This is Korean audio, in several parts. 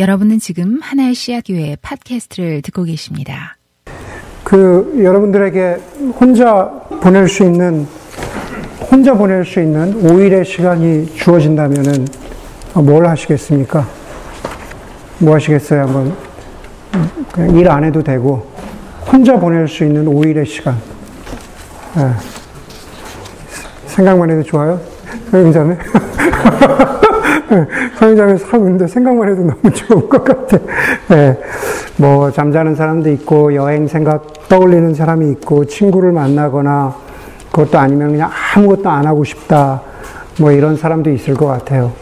여러분은 지금 하나의 씨앗교회 팟캐스트를 듣고 계십니다. 그 여러분들에게 혼자 보낼 수 있는 혼자 보낼 수 있는 5일의 시간이 주어진다면은 뭘 하시겠습니까? 뭐 하시겠어요? 한번 그냥 일 안 해도 되고 혼자 보낼 수 있는 5일의 시간. 네. 생각만 해도 좋아요? 서영자매? 서영자매 살고 데 생각만 해도 너무 좋은 것 같아. 네. 뭐, 잠자는 사람도 있고, 여행 생각 떠올리는 사람이 있고, 친구를 만나거나, 그것도 아니면 그냥 아무것도 안 하고 싶다. 뭐 이런 사람도 있을 것 같아요.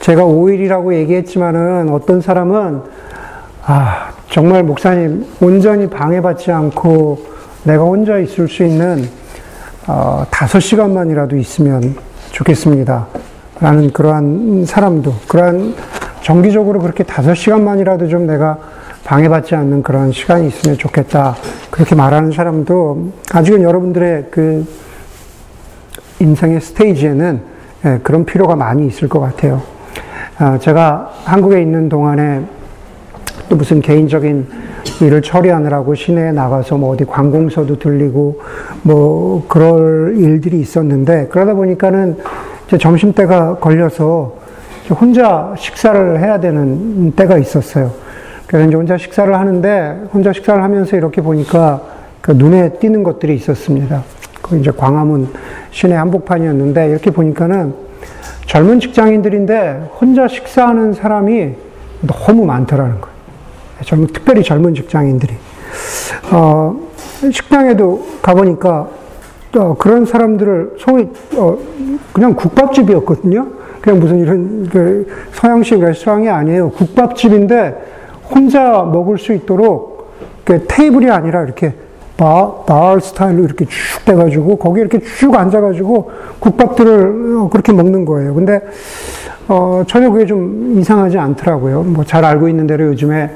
제가 5일이라고 얘기했지만은 어떤 사람은, 아, 정말 목사님, 온전히 방해받지 않고 내가 혼자 있을 수 있는 어, 5시간만이라도 있으면 좋겠습니다. 라는 그러한 사람도, 그러한 정기적으로 그렇게 5시간만이라도 좀 내가 방해받지 않는 그런 시간이 있으면 좋겠다. 그렇게 말하는 사람도 아직은 여러분들의 그 인생의 스테이지에는 예, 그런 필요가 많이 있을 것 같아요. 아, 제가 한국에 있는 동안에 또 무슨 개인적인 일을 처리하느라고 시내에 나가서 뭐 어디 관공서도 들리고 뭐 그럴 일들이 있었는데 그러다 보니까는 이제 점심때가 걸려서 혼자 식사를 해야 되는 때가 있었어요. 그래서 이제 혼자 식사를 하는데 혼자 식사를 하면서 이렇게 보니까 그 눈에 띄는 것들이 있었습니다. 그 이제 광화문 시내 한복판이었는데 이렇게 보니까는 젊은 직장인들인데 혼자 식사하는 사람이 너무 많더라는 거예요. 젊은, 특별히 젊은 직장인들이. 어, 식당에도 가보니까 어, 그런 사람들을 소위 어, 그냥 국밥집이었거든요. 그냥 무슨 이런 그 서양식 레스토랑이 아니에요. 국밥집인데 혼자 먹을 수 있도록 그 테이블이 아니라 이렇게 바, 바 스타일로 이렇게 쭉 돼가지고 거기에 이렇게 쭉 앉아가지고 국밥들을 어, 그렇게 먹는 거예요. 근데 어, 전혀 그게 좀 이상하지 않더라고요. 뭐 잘 알고 있는 대로 요즘에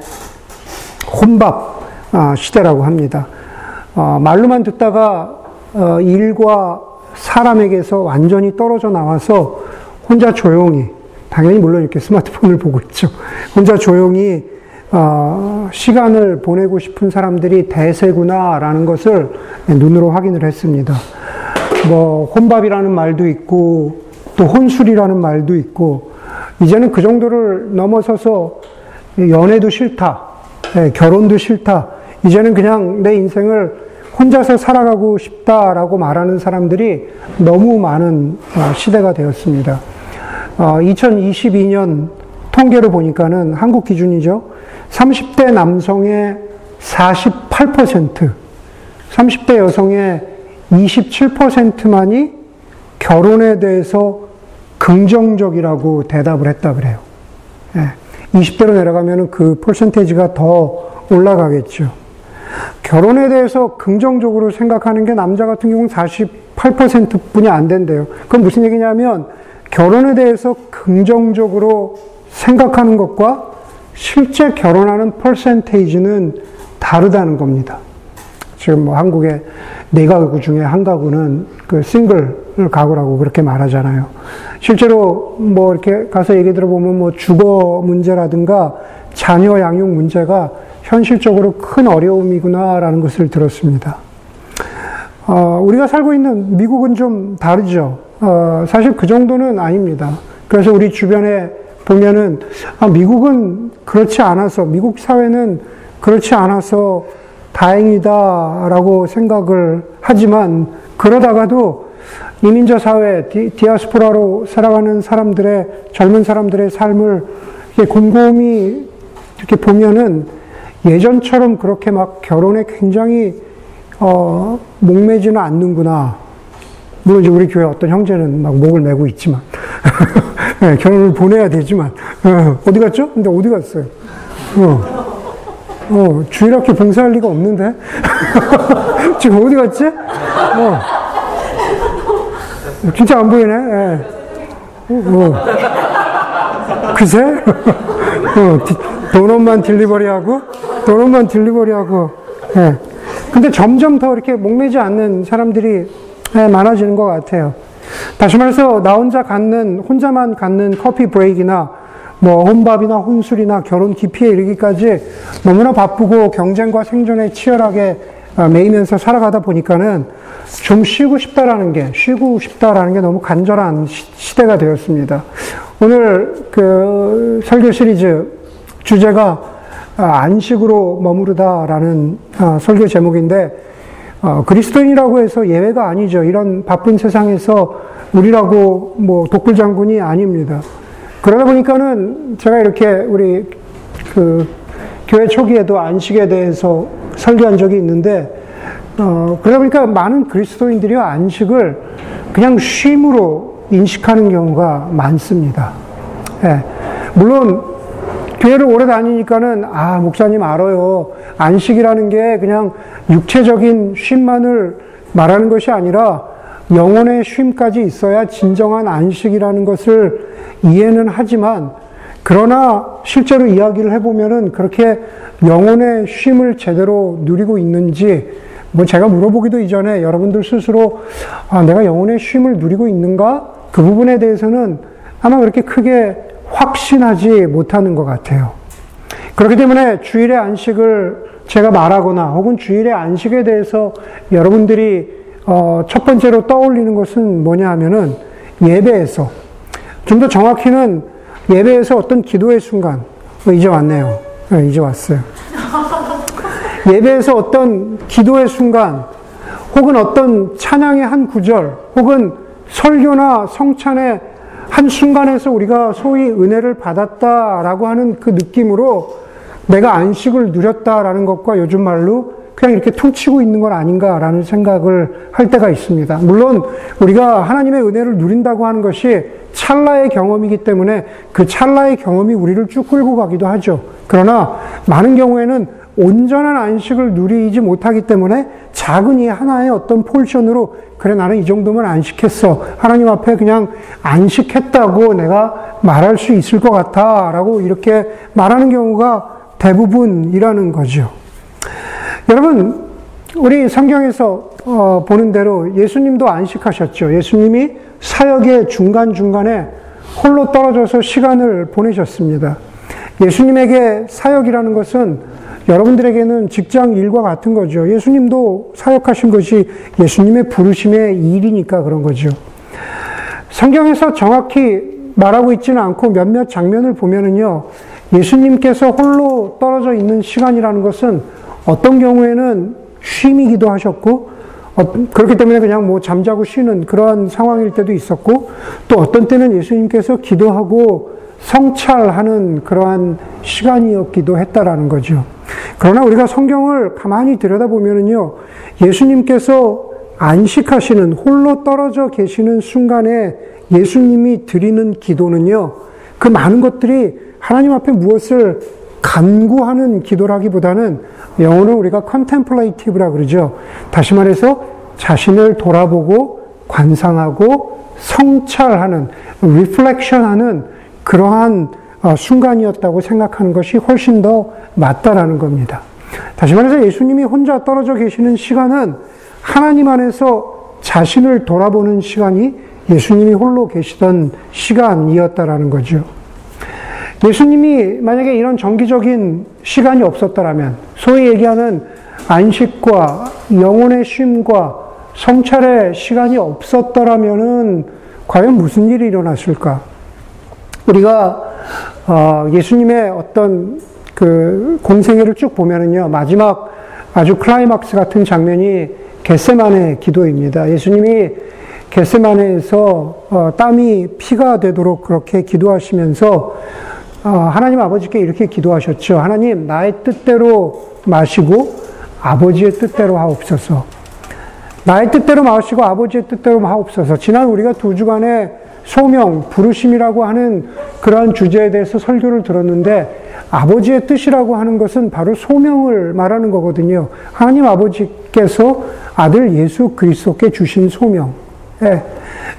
혼밥 아, 시대라고 합니다. 어, 말로만 듣다가 어, 일과 사람에게서 완전히 떨어져 나와서 혼자 조용히 당연히 물론 이렇게 스마트폰을 보고 있죠. 혼자 조용히 어, 시간을 보내고 싶은 사람들이 대세구나라는 것을 눈으로 확인을 했습니다. 뭐 혼밥이라는 말도 있고 또 혼술이라는 말도 있고 이제는 그 정도를 넘어서서 연애도 싫다, 예, 결혼도 싫다. 이제는 그냥 내 인생을 혼자서 살아가고 싶다라고 말하는 사람들이 너무 많은 어, 시대가 되었습니다. 2022년 어, 통계를 보니까는 한국 기준이죠. 30대 남성의 48%, 30대 여성의 27%만이 결혼에 대해서 긍정적이라고 대답을 했다 그래요. 예. 20대로 내려가면 그 퍼센테이지가 더 올라가겠죠. 결혼에 대해서 긍정적으로 생각하는 게 남자 같은 경우는 48% 뿐이 안 된대요. 그건 무슨 얘기냐면 결혼에 대해서 긍정적으로 생각하는 것과 실제 결혼하는 퍼센테이지는 다르다는 겁니다. 지금 뭐 한국의 네 가구 중에 한 가구는 그 싱글 가구라고 그렇게 말하잖아요. 실제로 뭐 이렇게 가서 얘기 들어보면 뭐 주거 문제라든가 자녀 양육 문제가 현실적으로 큰 어려움이구나라는 것을 들었습니다. 어, 우리가 살고 있는 미국은 좀 다르죠. 어, 사실 그 정도는 아닙니다. 그래서 우리 주변에 보면은 아, 미국은 그렇지 않아서 미국 사회는 그렇지 않아서 다행이다라고 생각을 하지만 그러다가도 이민자 사회 디, 디아스포라로 살아가는 사람들의 젊은 사람들의 삶을 곰곰이 이렇게 보면은 예전처럼 그렇게 막 결혼에 굉장히 어, 목매지는 않는구나. 물론 이제 우리 교회 어떤 형제는 막 목을 메고 있지만 네, 결혼을 보내야 되지만 어, 디 갔죠? 근데 어디 갔어요? 어, 어 주일학교 봉사할 리가 없는데 지금 어디 갔지? 어, 진짜 안 보이네. 네. 어, 글쎄, 어, 도넛만 딜리버리하고 도넛만 딜리버리하고. 예. 근데 점점 더 이렇게 목매지 않는 사람들이 예, 많아지는 것 같아요. 다시 말해서 나 혼자 갖는 혼자만 갖는 커피 브레이크나 뭐 혼밥이나 혼술이나 결혼 기피에 이르기까지 너무나 바쁘고 경쟁과 생존에 치열하게 어, 매이면서 살아가다 보니까는 좀 쉬고 싶다라는 게, 쉬고 싶다라는 게 너무 간절한 시 대가 되었습니다. 오늘 그 설교 시리즈 주제가 아, 안식으로 머무르다라는 아, 설교 제목인데, 어, 그리스도인이라고 해서 예외가 아니죠. 이런 바쁜 세상에서 우리라고 뭐 독불 장군이 아닙니다. 그러다 보니까는 제가 이렇게 우리 그 교회 초기에도 안식에 대해서 설교한 적이 있는데, 어, 그러다 보니까 많은 그리스도인들이 안식을 그냥 쉼으로 인식하는 경우가 많습니다. 예. 물론, 교회를 오래 다니니까는, 아, 목사님 알아요. 안식이라는 게 그냥 육체적인 쉼만을 말하는 것이 아니라 영혼의 쉼까지 있어야 진정한 안식이라는 것을 이해는 하지만 그러나 실제로 이야기를 해보면은 그렇게 영혼의 쉼을 제대로 누리고 있는지 뭐 제가 물어보기도 이전에 여러분들 스스로 아, 내가 영혼의 쉼을 누리고 있는가? 그 부분에 대해서는 아마 그렇게 크게 확신하지 못하는 것 같아요. 그렇기 때문에 주일의 안식을 제가 말하거나 혹은 주일의 안식에 대해서 여러분들이 어, 첫 번째로 떠올리는 것은 뭐냐 하면은 예배에서 좀 더 정확히는 예배에서 어떤 기도의 순간 어, 이제 왔네요. 네, 이제 왔어요. 예배에서 어떤 기도의 순간 혹은 어떤 찬양의 한 구절 혹은 설교나 성찬의 한 순간에서 우리가 소위 은혜를 받았다라고 하는 그 느낌으로 내가 안식을 누렸다라는 것과 요즘 말로 그냥 이렇게 퉁치고 있는 건 아닌가라는 생각을 할 때가 있습니다. 물론 우리가 하나님의 은혜를 누린다고 하는 것이 찰나의 경험이기 때문에 그 찰나의 경험이 우리를 쭉 끌고 가기도 하죠. 그러나 많은 경우에는 온전한 안식을 누리지 못하기 때문에 작은 이 하나의 어떤 폴션으로 그래 나는 이 정도면 안식했어. 하나님 앞에 그냥 안식했다고 내가 말할 수 있을 것 같아라고 이렇게 말하는 경우가 대부분이라는 거죠. 여러분, 우리 성경에서 어, 보는 대로 예수님도 안식하셨죠. 예수님이 사역의 중간 중간에 홀로 떨어져서 시간을 보내셨습니다. 예수님에게 사역이라는 것은 여러분들에게는 직장 일과 같은 거죠. 예수님도 사역하신 것이 예수님의 부르심의 일이니까 그런 거죠. 성경에서 정확히 말하고 있지는 않고 몇몇 장면을 보면은요, 예수님께서 홀로 떨어져 있는 시간이라는 것은 어떤 경우에는 쉼이기도 하셨고, 어, 그렇기 때문에 그냥 뭐 잠자고 쉬는 그러한 상황일 때도 있었고, 또 어떤 때는 예수님께서 기도하고 성찰하는 그러한 시간이었기도 했다라는 거죠. 그러나 우리가 성경을 가만히 들여다보면요, 예수님께서 안식하시는, 홀로 떨어져 계시는 순간에 예수님이 드리는 기도는요, 그 많은 것들이 하나님 앞에 무엇을 간구하는 기도라기보다는 영어는 우리가 컨템플레이티브라 그러죠. 다시 말해서 자신을 돌아보고 관상하고 성찰하는 리플렉션하는 그러한 어, 순간이었다고 생각하는 것이 훨씬 더 맞다라는 겁니다. 다시 말해서 예수님이 혼자 떨어져 계시는 시간은 하나님 안에서 자신을 돌아보는 시간이 예수님이 홀로 계시던 시간이었다라는 거죠. 예수님이 만약에 이런 정기적인 시간이 없었더라면, 소위 얘기하는 안식과 영혼의 쉼과 성찰의 시간이 없었더라면은 과연 무슨 일이 일어났을까? 우리가 어, 예수님의 어떤 그 공생애를 쭉 보면은요 마지막 아주 클라이막스 같은 장면이 겟세만의 기도입니다. 예수님이 겟세만에서 어, 땀이 피가 되도록 그렇게 기도하시면서 어, 하나님 아버지께 이렇게 기도하셨죠. 하나님, 나의 뜻대로 마시고 아버지의 뜻대로 하옵소서. 나의 뜻대로 마시고 아버지의 뜻대로 하옵소서. 지난 우리가 두 주간에 소명, 부르심이라고 하는 그러한 주제에 대해서 설교를 들었는데 아버지의 뜻이라고 하는 것은 바로 소명을 말하는 거거든요. 하나님 아버지께서 아들 예수 그리스도께 주신 소명. 예.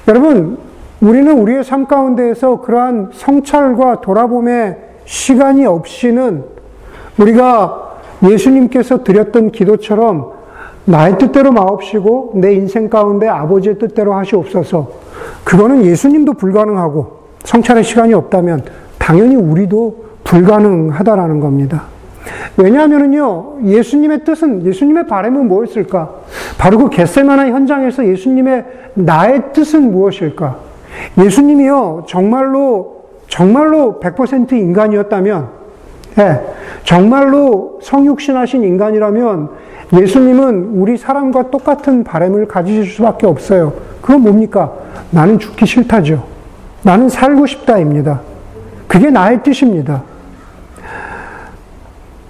여러분, 우리는 우리의 삶 가운데에서 그러한 성찰과 돌아봄의 시간이 없이는 우리가 예수님께서 드렸던 기도처럼 나의 뜻대로 마옵시고 내 인생 가운데 아버지의 뜻대로 하시옵소서. 그거는 예수님도 불가능하고 성찰의 시간이 없다면 당연히 우리도 불가능하다라는 겁니다. 왜냐하면요, 예수님의 뜻은, 예수님의 바램은 무엇일까? 바로 그 겟세마나 현장에서 예수님의 나의 뜻은 무엇일까? 예수님이요, 정말로, 정말로 100% 인간이었다면, 예, 정말로 성육신하신 인간이라면 예수님은 우리 사람과 똑같은 바램을 가지실 수밖에 없어요. 그건 뭡니까? 나는 죽기 싫다죠. 나는 살고 싶다입니다. 그게 나의 뜻입니다.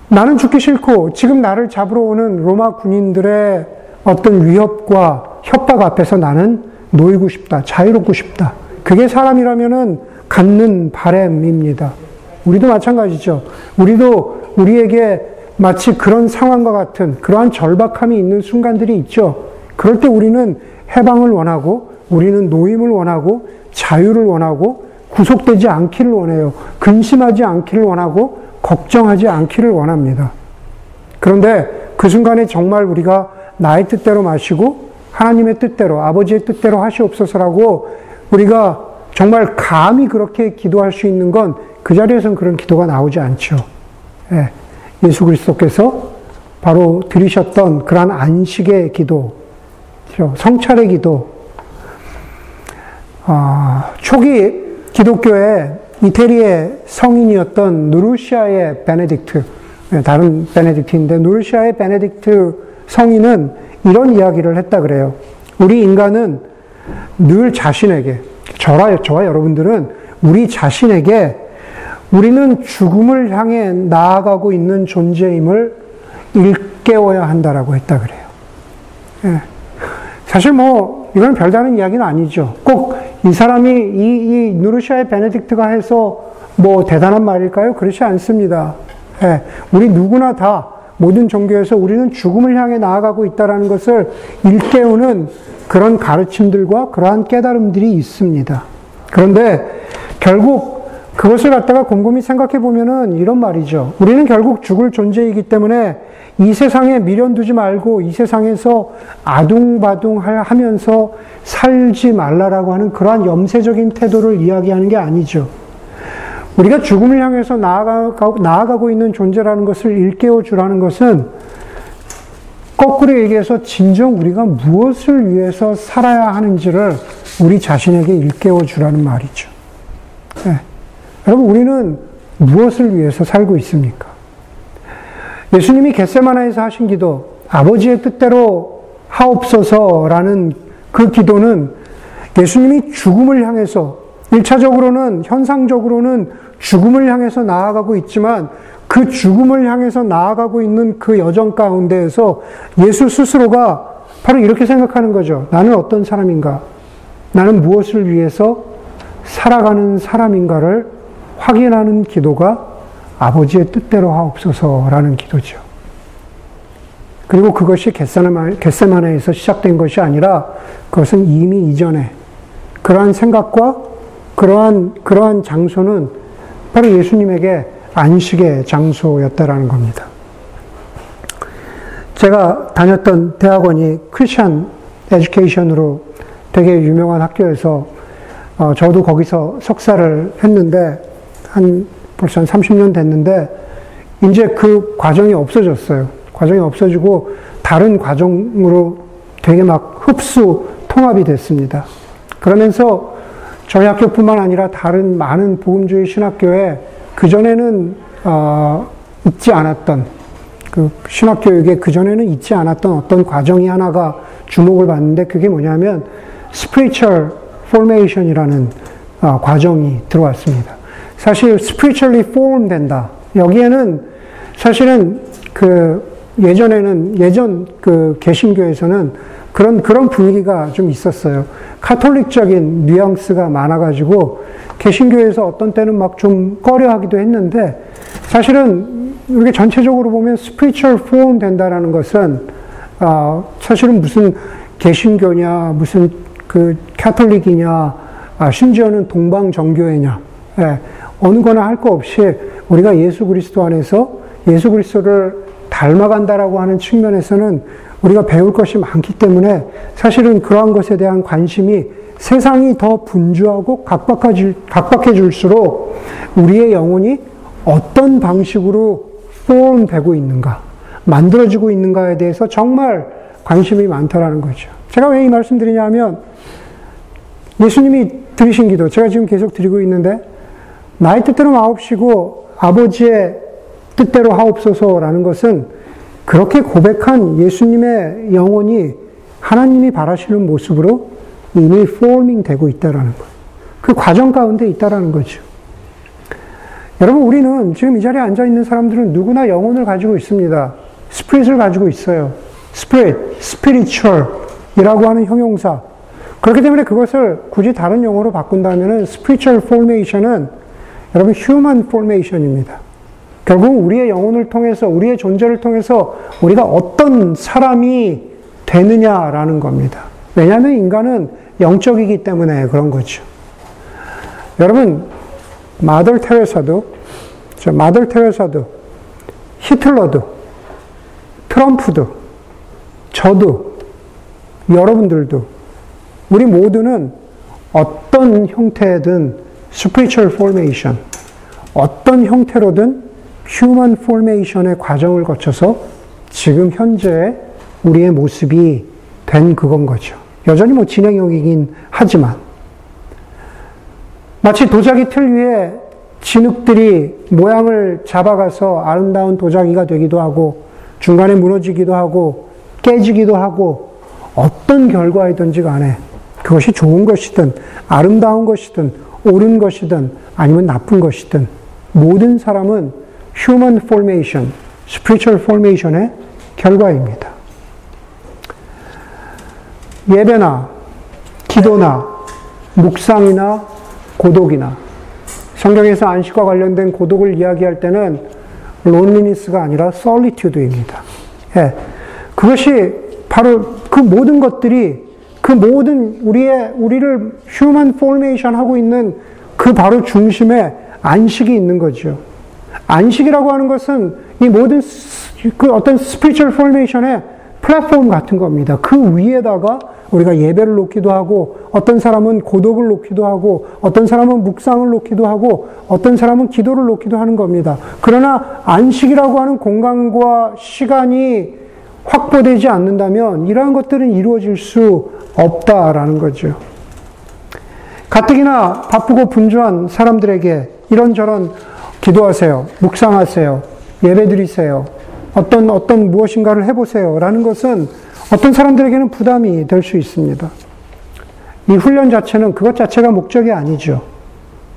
나는 죽기 싫고 지금 나를 잡으러 오는 로마 군인들의 어떤 위협과 협박 앞에서 나는 놓이고 싶다. 자유롭고 싶다. 그게 사람이라면은 갖는 바램입니다. 우리도 마찬가지죠. 우리도 우리에게 마치 그런 상황과 같은 그러한 절박함이 있는 순간들이 있죠. 그럴 때 우리는 해방을 원하고 우리는 노임을 원하고 자유를 원하고 구속되지 않기를 원해요. 근심하지 않기를 원하고 걱정하지 않기를 원합니다. 그런데 그 순간에 정말 우리가 나의 뜻대로 마시고 하나님의 뜻대로 아버지의 뜻대로 하시옵소서라고 우리가 정말 감히 그렇게 기도할 수 있는 건 그 자리에서는 그런 기도가 나오지 않죠. 예. 예수 그리스도께서 바로 들으셨던 그러한 안식의 기도, 성찰의 기도, 아, 초기 기독교의 이태리의 성인이었던 누르시아의 베네딕트, 네, 다른 베네딕트인데 누르시아의 베네딕트 성인은 이런 이야기를 했다 그래요. 우리 인간은 늘 자신에게, 저와, 저와 여러분들은 우리 자신에게 우리는 죽음을 향해 나아가고 있는 존재임을 일깨워야 한다라고 했다 그래요. 예. 사실 뭐 이건 별다른 이야기는 아니죠. 꼭 이 사람이 이, 이 누르시아의 베네딕트가 해서 뭐 대단한 말일까요? 그렇지 않습니다. 예. 우리 누구나 다 모든 종교에서 우리는 죽음을 향해 나아가고 있다라는 것을 일깨우는 그런 가르침들과 그러한 깨달음들이 있습니다. 그런데 결국 그것을 갖다가 곰곰이 생각해 보면은 이런 말이죠. 우리는 결국 죽을 존재이기 때문에 이 세상에 미련 두지 말고 이 세상에서 아둥바둥 하면서 살지 말라라고 하는 그러한 염세적인 태도를 이야기하는 게 아니죠. 우리가 죽음을 향해서 나아가고, 있는 존재라는 것을 일깨워 주라는 것은 거꾸로 얘기해서 진정 우리가 무엇을 위해서 살아야 하는지를 우리 자신에게 일깨워 주라는 말이죠. 네. 여러분, 우리는 무엇을 위해서 살고 있습니까? 예수님이 겟세마나에서 하신 기도, 아버지의 뜻대로 하옵소서라는 그 기도는 예수님이 죽음을 향해서 1차적으로는 현상적으로는 죽음을 향해서 나아가고 있지만 그 죽음을 향해서 나아가고 있는 그 여정 가운데에서 예수 스스로가 바로 이렇게 생각하는 거죠. 나는 어떤 사람인가? 나는 무엇을 위해서 살아가는 사람인가를 확인하는 기도가 아버지의 뜻대로 하옵소서라는 기도죠. 그리고 그것이 겟세마네에서 시작된 것이 아니라 그것은 이미 이전에 그러한 생각과 그러한 그러한 장소는 바로 예수님에게 안식의 장소였다라는 겁니다. 제가 다녔던 대학원이 크리스천 에듀케이션으로 되게 유명한 학교에서 어, 저도 거기서 석사를 했는데 한 벌써 한 30년 됐는데 이제 그 과정이 없어졌어요. 과정이 없어지고 다른 과정으로 되게 막 흡수 통합이 됐습니다. 그러면서 저희 학교뿐만 아니라 다른 많은 복음주의 신학교에 그전에는 어, 있지 않았던 그 신학교육에 그전에는 있지 않았던 어떤 과정이 하나가 주목을 받는데 그게 뭐냐면 spiritual formation이라는 어, 과정이 들어왔습니다. 사실 spiritually form 된다. 여기에는 사실은 그 예전에는 예전 그 개신교에서는 그런 그런 분위기가 좀 있었어요. 카톨릭적인 뉘앙스가 많아가지고 개신교에서 어떤 때는 막 좀 꺼려하기도 했는데 사실은 이렇게 전체적으로 보면 spiritual form 된다라는 것은 아 사실은 무슨 개신교냐 무슨 그 카톨릭이냐 아 심지어는 동방 정교회냐 예, 어느 거나 할 거 없이 우리가 예수 그리스도 안에서 예수 그리스도를 닮아간다라고 하는 측면에서는 우리가 배울 것이 많기 때문에 사실은 그러한 것에 대한 관심이 세상이 더 분주하고 각박해질수록 우리의 영혼이 어떤 방식으로 form 되고 있는가, 만들어지고 있는가에 대해서 정말 관심이 많다라는 거죠. 제가 왜 이 말씀 드리냐면, 예수님이 드리신 기도, 제가 지금 계속 드리고 있는데, 나의 뜻대로 마옵시고 아버지의 뜻대로 하옵소서라는 것은 그렇게 고백한 예수님의 영혼이 하나님이 바라시는 모습으로 이미 포밍 되고 있다라는 것. 그 과정 가운데 있다라는 거죠. 여러분, 우리는 지금 이 자리에 앉아 있는 사람들은 누구나 영혼을 가지고 있습니다. 스피릿을 가지고 있어요. spirit, spiritual이라고 하는 형용사. 그렇기 때문에 그것을 굳이 다른 용어로 바꾼다면 spiritual formation은 여러분 human formation입니다. 결국 우리의 영혼을 통해서 우리의 존재를 통해서 우리가 어떤 사람이 되느냐라는 겁니다. 왜냐하면 인간은 영적이기 때문에 그런 거죠. 여러분, 마더 테레사도, 저 마더 테레사도, 히틀러도, 트럼프도, 저도, 여러분들도, 우리 모두는 어떤 형태든 spiritual formation, 어떤 형태로든 human formation의 과정을 거쳐서 지금 현재 우리의 모습이 된 그건 거죠. 여전히 뭐 진행형이긴 하지만 마치 도자기 틀 위에 진흙들이 모양을 잡아가서 아름다운 도자기가 되기도 하고 중간에 무너지기도 하고 깨지기도 하고 어떤 결과이든지 간에 그것이 좋은 것이든 아름다운 것이든 옳은 것이든 아니면 나쁜 것이든 모든 사람은 human formation, spiritual formation의 결과입니다. 예배나 기도나 묵상이나 고독이나 성경에서 안식과 관련된 고독을 이야기할 때는 loneliness가 아니라 solitude입니다. 예. 그것이 바로 그 모든 것들이 그 모든 우리의 우리를 human formation 하고 있는 그 바로 중심에 안식이 있는 거죠. 안식이라고 하는 것은 이 모든 그 어떤 spiritual formation의 플랫폼 같은 겁니다. 그 위에다가 우리가 예배를 놓기도 하고 어떤 사람은 고독을 놓기도 하고 어떤 사람은 묵상을 놓기도 하고 어떤 사람은 기도를 놓기도 하는 겁니다. 그러나 안식이라고 하는 공간과 시간이 확보되지 않는다면 이러한 것들은 이루어질 수 없다라는 거죠. 가뜩이나 바쁘고 분주한 사람들에게 이런저런 기도하세요. 묵상하세요. 예배 드리세요. 어떤, 어떤 무엇인가를 해보세요. 라는 것은 어떤 사람들에게는 부담이 될 수 있습니다. 이 훈련 자체는 그것 자체가 목적이 아니죠.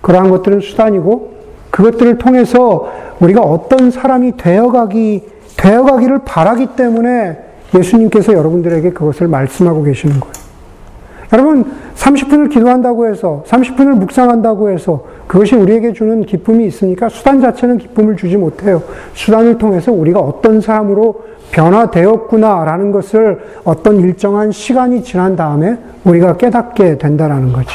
그러한 것들은 수단이고 그것들을 통해서 우리가 어떤 사람이 되어가기, 되어가기를 바라기 때문에 예수님께서 여러분들에게 그것을 말씀하고 계시는 거예요. 여러분, 30분을 기도한다고 해서, 30분을 묵상한다고 해서, 그것이 우리에게 주는 기쁨이 있으니까 수단 자체는 기쁨을 주지 못해요. 수단을 통해서 우리가 어떤 사람으로 변화되었구나라는 것을 어떤 일정한 시간이 지난 다음에 우리가 깨닫게 된다라는 거죠.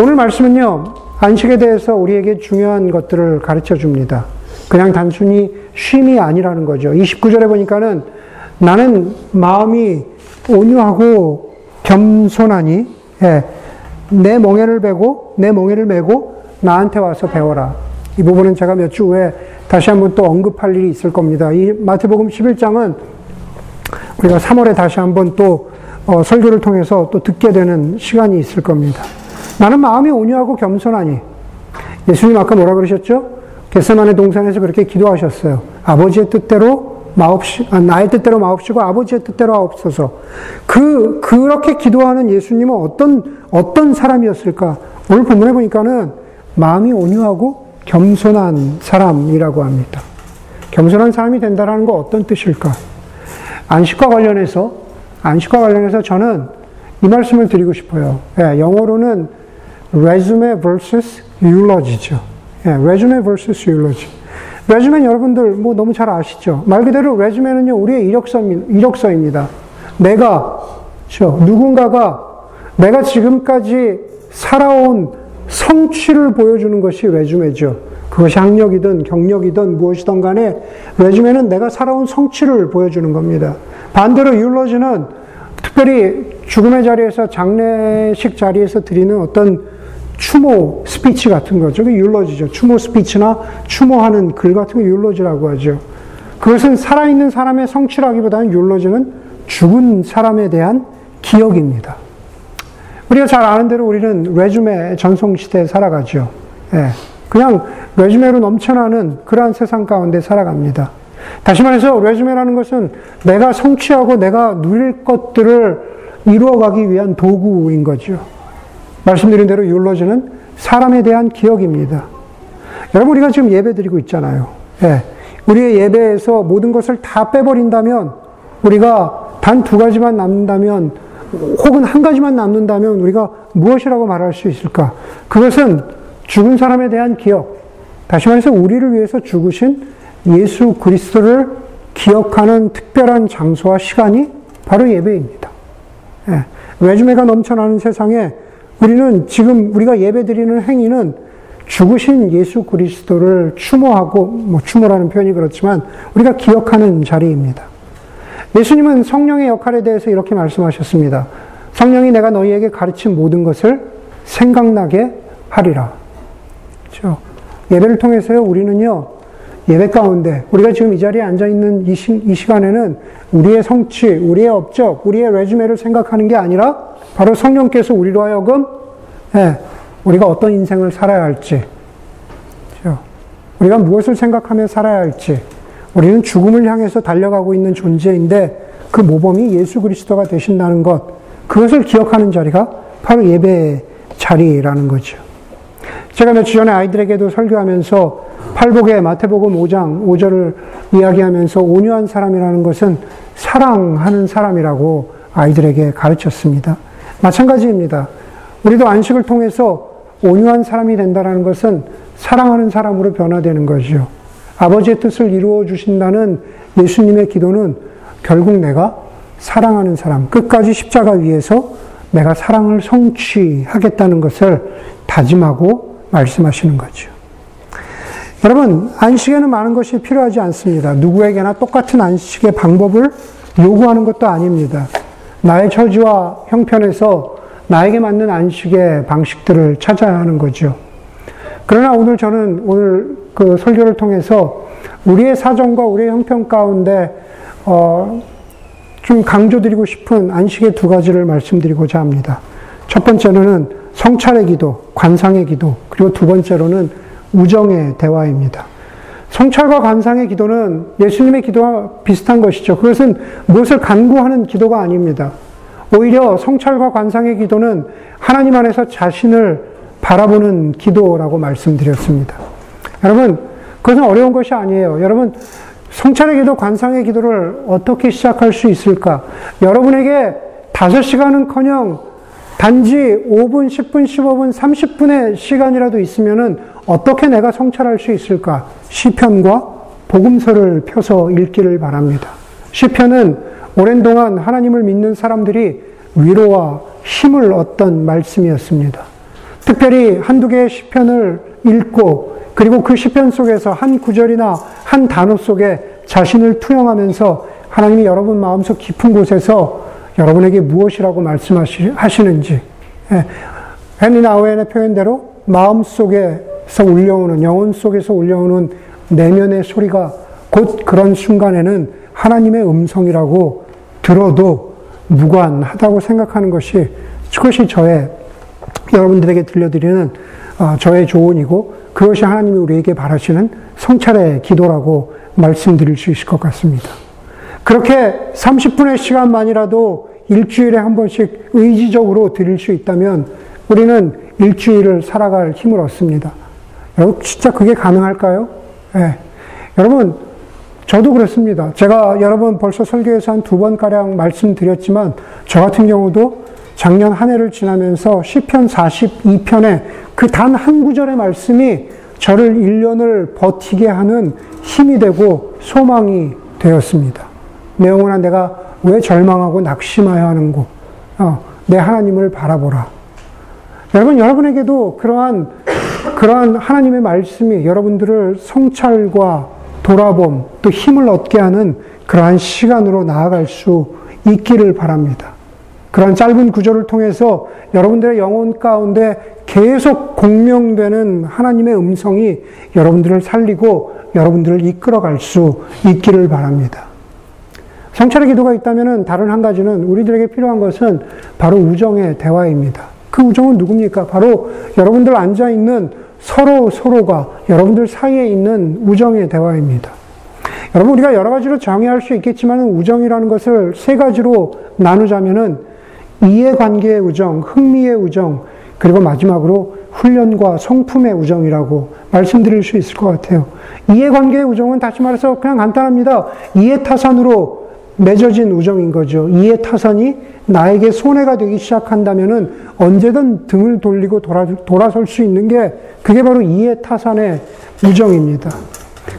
오늘 말씀은요, 안식에 대해서 우리에게 중요한 것들을 가르쳐 줍니다. 그냥 단순히 쉼이 아니라는 거죠. 29절에 보니까는 나는 마음이 온유하고 겸손하니, 예, 내 멍에를 베고, 내 멍에를 메고 나한테 와서 배워라. 이 부분은 제가 몇 주 후에 다시 한번 또 언급할 일이 있을 겁니다. 이 마태복음 11장은 우리가 3월에 다시 한번 또 어, 설교를 통해서 또 듣게 되는 시간이 있을 겁니다. 나는 마음이 온유하고 겸손하니 예수님 아까 뭐라 그러셨죠? 겟세만의 동산에서 그렇게 기도하셨어요. 아버지의 뜻대로 마옵시, 아, 나의 뜻대로 마옵시고 아버지의 뜻대로 하옵소서. 그, 그렇게 기도하는 예수님은 어떤, 어떤 사람이었을까? 오늘 본문에 보니까는 마음이 온유하고 겸손한 사람이라고 합니다. 겸손한 사람이 된다는 거 어떤 뜻일까? 안식과 관련해서, 안식과 관련해서 저는 이 말씀을 드리고 싶어요. 예, 영어로는 resume versus eulogy죠. 예, resume versus eulogy. 레주메 여러분들 뭐 너무 잘 아시죠? 말 그대로 레주메는요, 우리의 이력서, 이력서입니다. 내가, 저, 누군가가 내가 지금까지 살아온 성취를 보여주는 것이 résumé죠. 그것이 학력이든 경력이든 무엇이든 간에 résumé는 내가 살아온 성취를 보여주는 겁니다. 반대로 eulogy는 특별히 죽음의 자리에서 장례식 자리에서 드리는 어떤 추모 스피치 같은 거죠. 그 eulogy죠. 추모 스피치나 추모하는 글 같은 거 eulogy라고 하죠. 그것은 살아있는 사람의 성취라기보다는 율로지는 죽은 사람에 대한 기억입니다. 우리가 잘 아는 대로 우리는 레주메 전송시대에 살아가죠. 예. 그냥 레주메로 넘쳐나는 그러한 세상 가운데 살아갑니다. 다시 말해서 레주메라는 것은 내가 성취하고 내가 누릴 것들을 이루어가기 위한 도구인 거죠. 말씀드린 대로 율로지는 사람에 대한 기억입니다. 여러분 우리가 지금 예배 드리고 있잖아요. 예. 우리의 예배에서 모든 것을 다 빼버린다면 우리가 단 두 가지만 남는다면 혹은 한 가지만 남는다면 우리가 무엇이라고 말할 수 있을까? 그것은 죽은 사람에 대한 기억. 다시 말해서 우리를 위해서 죽으신 예수 그리스도를 기억하는 특별한 장소와 시간이 바로 예배입니다. 예. 외주매가 넘쳐나는 세상에 우리는 지금 우리가 예배드리는 행위는 죽으신 예수 그리스도를 추모하고, 뭐 추모라는 표현이 그렇지만 우리가 기억하는 자리입니다. 예수님은 성령의 역할에 대해서 이렇게 말씀하셨습니다. 성령이 내가 너희에게 가르친 모든 것을 생각나게 하리라. 그렇죠? 예배를 통해서요, 우리는요, 예배 가운데, 우리가 지금 이 자리에 앉아 있는 이, 시, 이 시간에는 우리의 성취, 우리의 업적, 우리의 레주메를 생각하는 게 아니라 바로 성령께서 우리로 하여금, 예, 우리가 어떤 인생을 살아야 할지, 그렇죠? 우리가 무엇을 생각하며 살아야 할지, 우리는 죽음을 향해서 달려가고 있는 존재인데 그 모범이 예수 그리스도가 되신다는 것, 그것을 기억하는 자리가 바로 예배의 자리라는 거죠. 제가 며칠 전에 아이들에게도 설교하면서 팔복의 마태복음 5장 5절을 이야기하면서 온유한 사람이라는 것은 사랑하는 사람이라고 아이들에게 가르쳤습니다. 마찬가지입니다. 우리도 안식을 통해서 온유한 사람이 된다는 것은 사랑하는 사람으로 변화되는 거죠. 아버지의 뜻을 이루어 주신다는 예수님의 기도는 결국 내가 사랑하는 사람, 끝까지 십자가 위에서 내가 사랑을 성취하겠다는 것을 다짐하고 말씀하시는 거죠. 여러분, 안식에는 많은 것이 필요하지 않습니다. 누구에게나 똑같은 안식의 방법을 요구하는 것도 아닙니다. 나의 처지와 형편에서 나에게 맞는 안식의 방식들을 찾아야 하는 거죠. 그러나 오늘 저는 오늘 그 설교를 통해서 우리의 사정과 우리의 형편 가운데 어, 좀 강조드리고 싶은 안식의 두 가지를 말씀드리고자 합니다. 첫 번째로는 성찰의 기도, 관상의 기도, 그리고 두 번째로는 우정의 대화입니다. 성찰과 관상의 기도는 예수님의 기도와 비슷한 것이죠. 그것은 무엇을 간구하는 기도가 아닙니다. 오히려 성찰과 관상의 기도는 하나님 안에서 자신을 바라보는 기도라고 말씀드렸습니다. 여러분, 그것은 어려운 것이 아니에요. 여러분, 성찰의 기도, 관상의 기도를 어떻게 시작할 수 있을까? 여러분에게 다섯 시간은 커녕 단지 5분, 10분, 15분, 30분의 시간이라도 있으면은 어떻게 내가 성찰할 수 있을까? 시편과 복음서를 펴서 읽기를 바랍니다. 시편은 오랜 동안 하나님을 믿는 사람들이 위로와 힘을 얻던 말씀이었습니다. 특별히 한두 개의 시편을 읽고 그리고 그 시편 속에서 한 구절이나 한 단어 속에 자신을 투영하면서 하나님이 여러분 마음속 깊은 곳에서 여러분에게 무엇이라고 말씀하시는지 예. 헨리 나우엔의 표현대로 마음 속에 서 울려오는 영혼 속에서 울려오는 내면의 소리가 곧 그런 순간에는 하나님의 음성이라고 들어도 무관하다고 생각하는 것이 그것이 저의 여러분들에게 들려드리는 어, 저의 조언이고 그것이 하나님이 우리에게 바라시는 성찰의 기도라고 말씀드릴 수 있을 것 같습니다. 그렇게 30분의 시간만이라도 일주일에 한 번씩 의지적으로 드릴 수 있다면 우리는 일주일을 살아갈 힘을 얻습니다. 여러분, 진짜 그게 가능할까요? 네. 여러분, 저도 그렇습니다. 제가 여러분 벌써 설교에서 한 두 번가량 말씀드렸지만, 저 같은 경우도 작년 한 해를 지나면서 시편 42편에 그 단 한 구절의 말씀이 저를 1년을 버티게 하는 힘이 되고 소망이 되었습니다. 내 영혼아 내가 왜 절망하고 낙심하여 하는고 어, 내 하나님을 바라보라. 여러분 여러분에게도 그러한 그러한 하나님의 말씀이 여러분들을 성찰과 돌아봄 또 힘을 얻게 하는 그러한 시간으로 나아갈 수 있기를 바랍니다. 그런 짧은 구조를 통해서 여러분들의 영혼 가운데 계속 공명되는 하나님의 음성이 여러분들을 살리고 여러분들을 이끌어갈 수 있기를 바랍니다. 성찰의 기도가 있다면 다른 한 가지는 우리들에게 필요한 것은 바로 우정의 대화입니다. 그 우정은 누굽니까? 바로 여러분들 앉아 있는 서로 서로가 여러분들 사이에 있는 우정의 대화입니다. 여러분 우리가 여러 가지로 정의할 수 있겠지만 우정이라는 것을 세 가지로 나누자면은 이해관계의 우정, 흥미의 우정, 그리고 마지막으로 훈련과 성품의 우정이라고 말씀드릴 수 있을 것 같아요. 이해관계의 우정은 다시 말해서 그냥 간단합니다. 이해타산으로 맺어진 우정인 거죠. 이해타산이 나에게 손해가 되기 시작한다면은 언제든 등을 돌리고 돌아, 돌아설 수 있는 게 그게 바로 이해 타산의 우정입니다.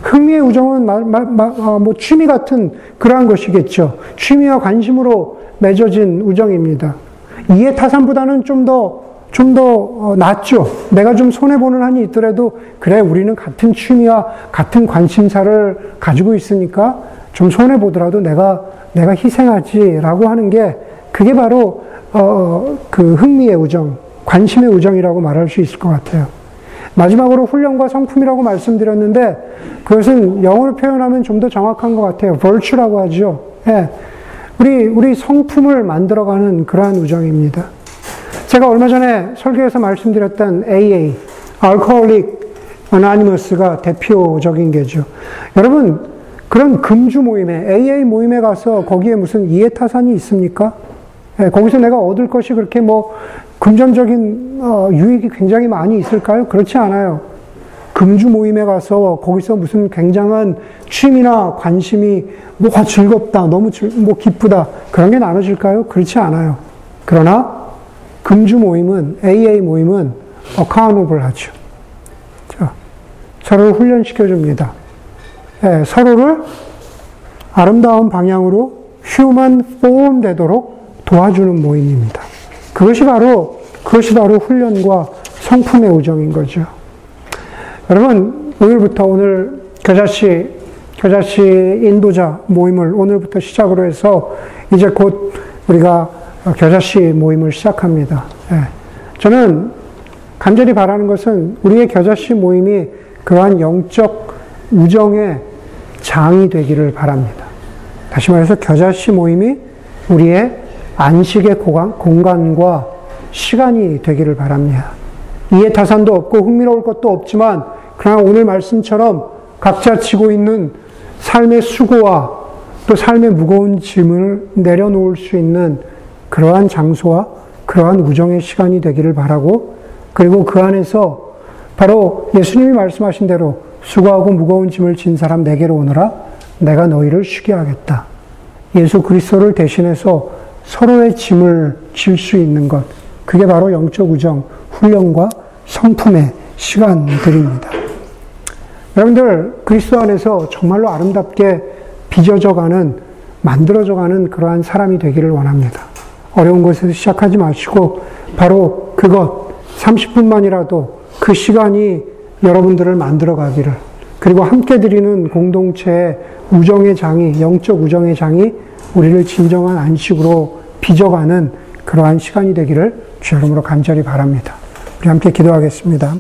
흥미의 우정은 마, 마, 마, 어, 뭐 취미 같은 그러한 것이겠죠. 취미와 관심으로 맺어진 우정입니다. 이해 타산보다는 좀 더, 좀더 어, 낫죠. 내가 좀 손해보는 한이 있더라도, 그래, 우리는 같은 취미와 같은 관심사를 가지고 있으니까 좀 손해 보더라도 내가, 내가 희생하지라고 하는 게, 그게 바로, 어, 그 흥미의 우정, 관심의 우정이라고 말할 수 있을 것 같아요. 마지막으로 훈련과 성품이라고 말씀드렸는데, 그것은 영어로 표현하면 좀 더 정확한 것 같아요. virtue라고 하죠. 예. 우리, 우리 성품을 만들어가는 그러한 우정입니다. 제가 얼마 전에 설교에서 말씀드렸던 AA, Alcoholic Anonymous가 대표적인 게죠. 여러분, 그런 금주 모임에, AA 모임에 가서 거기에 무슨 이해타산이 있습니까? 네, 거기서 내가 얻을 것이 그렇게 뭐 금전적인 어, 유익이 굉장히 많이 있을까요? 그렇지 않아요. 금주 모임에 가서 거기서 무슨 굉장한 취미나 관심이 뭐 즐겁다, 너무 즐, 뭐 기쁘다 그런 게 나눠질까요? 그렇지 않아요. 그러나 금주 모임은 AA 모임은 accountable 하죠. 자, 서로를 훈련시켜 줍니다. 네, 서로를 아름다운 방향으로 human form 되도록 도와주는 모임입니다. 그것이 바로 그것이 바로 훈련과 성품의 우정인 거죠. 여러분, 오늘부터 오늘 겨자씨, 겨자씨 인도자 모임을 오늘부터 시작으로 해서 이제 곧 우리가 겨자씨 모임을 시작합니다. 예. 저는 간절히 바라는 것은 우리의 겨자씨 모임이 그러한 영적 우정의 장이 되기를 바랍니다. 다시 말해서 겨자씨 모임이 우리의 안식의 공간과 시간이 되기를 바랍니다. 이해타산도 없고 흥미로울 것도 없지만 그러나 오늘 말씀처럼 각자 지고 있는 삶의 수고와 또 삶의 무거운 짐을 내려놓을 수 있는 그러한 장소와 그러한 우정의 시간이 되기를 바라고 그리고 그 안에서 바로 예수님이 말씀하신 대로 수고하고 무거운 짐을 진 사람 내게로 오너라 내가 너희를 쉬게 하겠다. 예수 그리스도를 대신해서 서로의 짐을 질 수 있는 것 그게 바로 영적 우정 훈련과 성품의 시간들입니다. 여러분들 그리스도 안에서 정말로 아름답게 빚어져가는 만들어져가는 그러한 사람이 되기를 원합니다. 어려운 것에서 시작하지 마시고 바로 그것 30분만이라도 그 시간이 여러분들을 만들어 가기를 그리고 함께 드리는 공동체의 우정의 장이 영적 우정의 장이 우리를 진정한 안식으로 빚어가는 그러한 시간이 되기를 주여름으로 간절히 바랍니다. 우리 함께 기도하겠습니다.